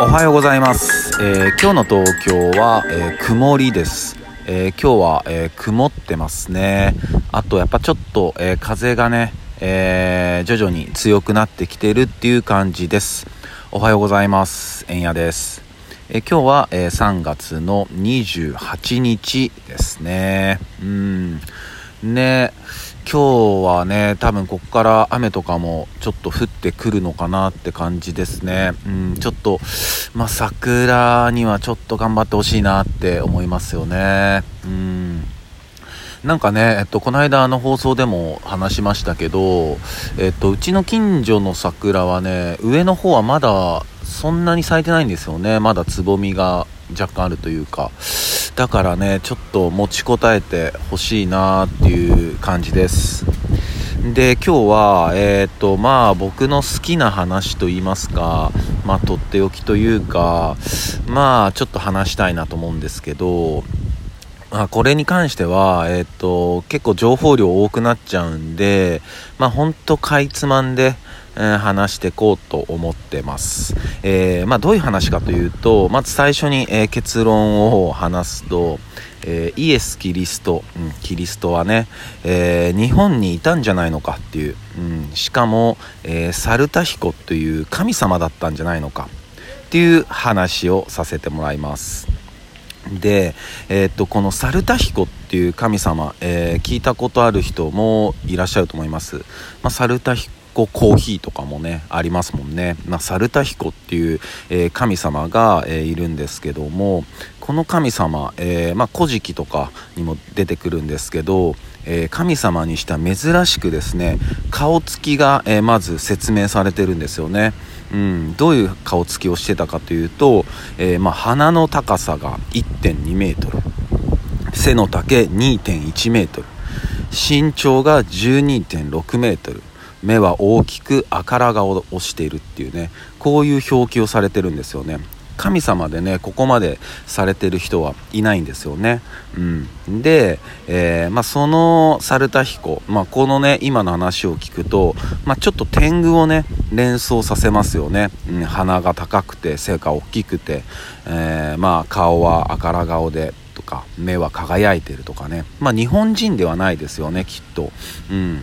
おはようございます、えー、今日の東京は、えー、曇りです、えー、今日は、え曇ってますね。あとやっぱちょっと、え風がね、え徐々に強くなってきてるっていう感じです。おはようございます。えんやです、え今日は、え3月の28日ですね。うん。ね今日はね、多分ここから雨とかもちょっと降ってくるのかなって感じですね。うん、ちょっと、まあ、桜にはちょっと頑張ってほしいなって思いますよね。うん。なんかね、えっと、この間の放送でも話しましたけど、えっと、うちの近所の桜はね、上の方はまだそんなに咲いてないんですよね。まだつぼみが若干あるというか。だからねちょっと持ちこたえてほしいなっていう感じです。で今日はえっ、とまあ僕の好きな話と言いますかまあとっておきというかまあちょっと話したいなと思うんですけどあ、これに関しては、えっ、と、結構情報量多くなっちゃうんで、まあ、ほんとかいつまんで、えー、話してこうと思ってます。えー、まあ、どういう話かというと、まず最初に、え、結論を話すと、えイエス・キリスト、うん、キリストはね、え日本にいたんじゃないのかっていう、うん、しかも、えサルタヒコという神様だったんじゃないのかっていう話をさせてもらいます。で、えー、っとこのサルタヒコっていう神様、えー、聞いたことある人もいらっしゃると思います、まあ、サルタヒココーヒーとかもねありますもんね、まあ、サルタヒコっていう、えー、神様が、えいるんですけどもこの神様、えまあ、古事記とかにも出てくるんですけど、え神様にした珍しくですね顔つきが、えまず説明されてるんですよね。うん、どういう顔つきをしてたかというと、えー、まあ、鼻の高さが1.2メートル背の丈2.1メートル身長が12.6メートル目は大きく赤ら顔をしているっていうねこういう表記をされてるんですよね。神様でねここまでされてる人はいないんですよね。うん、で、えー、まあ、その猿田彦、まあ、このね今の話を聞くと、まあ、ちょっと天狗をね連想させますよね、うん、鼻が高くて背が大きくて、えー、まあ、顔は赤ら顔でとか目は輝いてるとかね、ま日本人ではないですよねきっと。うん。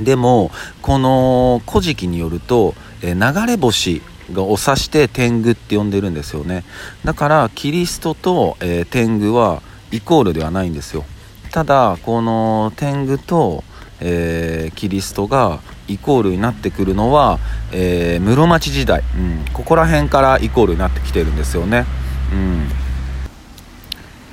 でもこの「古事記」によると、え、流れ星がを指して天狗って呼んでるんですよね。だからキリストと、え、天狗はイコールではないんですよ。ただこの天狗と、え、キリストがイコールになってくるのは、え、室町時代、うん、ここら辺からイコールになってきてるんですよね、う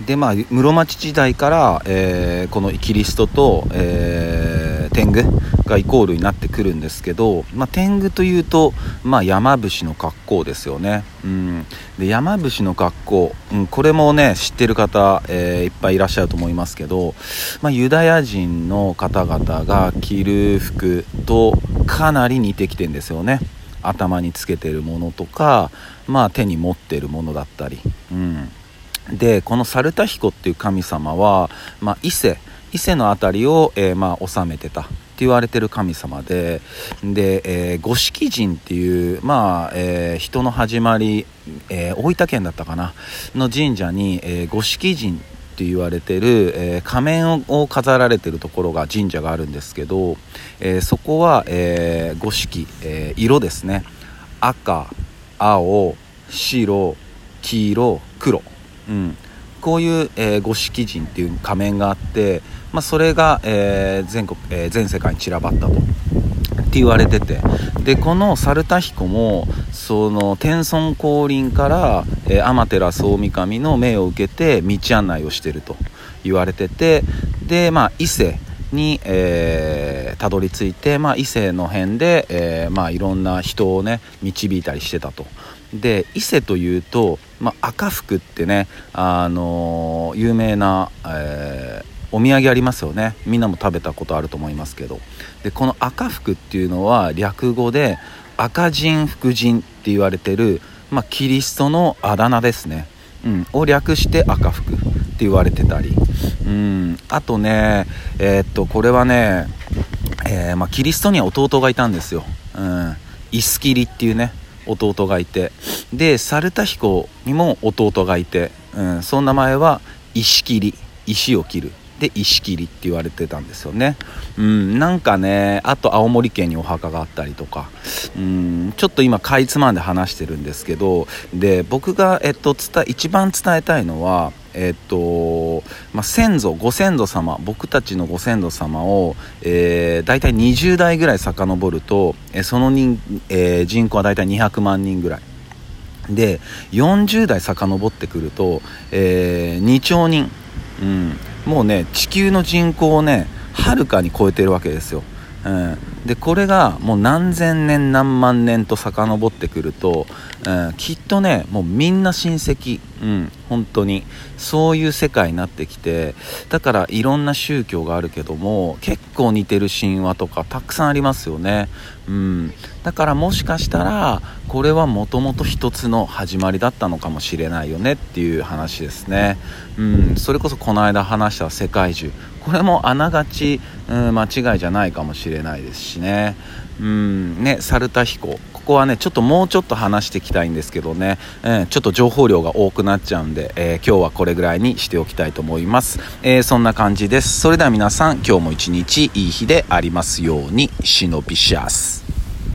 ん、でまあ室町時代から、えー、このキリストと、えー、天狗がイコールになってくるんですけど、まあ、天狗というと、まあ、山伏の格好ですよね、うん、で山伏の格好、うん、これもね知ってる方、えー、いっぱいいらっしゃると思いますけど、まあ、ユダヤ人の方々が着る服とかなり似てきてんですよね。頭につけてるものとか、まあ、手に持ってるものだったり、うん、でこのサルタヒコっていう神様は、まあ、伊勢伊勢の辺りを、えー、まあ、治めてたって言われてる神様でで、えー、五色神っていう、まあえー、人の始まり、え、大分県だったかなの神社に、え、五色神って言われてる、え、仮面を飾られてるところが神社があるんですけど、え、そこは、えー、五色、え、色ですね。赤青白黄色黒、うん、こういう、え、五色人っていう仮面があって、まあ、それが、えー、全国、えー、全世界に散らばったと。って言われててでこの猿田彦もその天孫降臨から、えー、天照大神の命を受けて道案内をしてると言われててでまあ伊勢に、えー、たどり着いて、まあ、伊勢の辺で、えー、まあ、いろんな人をね導いたりしてたと。で伊勢というと、まあ、赤福ってね、あのー、有名な、えお土産ありますよね。みんなも食べたことあると思いますけど。でこの赤福っていうのは略語で赤人福神って言われてる、まあ、キリストのあだ名ですね、うん、を略して赤福って言われてたり、うん、あとねえー、っとこれはね、えー、まあ、キリストには弟がいたんですよ、うん、イスキリっていうね弟がいて。で猿田彦にも弟がいて、うん、その名前は石切り石を切る。で石切りって言われてたんですよね。うん。なんかねあと青森県にお墓があったりとか。うん。ちょっと今かいつまんで話してるんですけど。で僕が、えっと、伝一番伝えたいのはえっとまあ、先祖ご先祖様僕たちのご先祖様を、えー、大体20代ぐらい遡ると、えその人、えー、人口は大体200万人ぐらい。で40代遡ってくると、えー、2兆人、うん、もうね地球の人口をねはるかに超えてるわけですよ、うん、でこれがもう何千年何万年と遡ってくると、うん、きっとねもうみんな親戚、うん、本当に。そういう世界になってきてだからいろんな宗教があるけども結構似てる神話とかたくさんありますよね、うん、だからもしかしたらこれはもともと一つの始まりだったのかもしれないよねっていう話ですね、うん、それこそこの間話した世界中これもあながち、うん、間違いじゃないかもしれないですしね。うん。ね猿田彦こはねちょっともうちょっと話していきたいんですけどね、えー、ちょっと情報量が多くなっちゃうんで、えー、今日はこれぐらいにしておきたいと思います、えー、そんな感じです。それでは皆さん今日も一日いい日でありますように。シノビシャス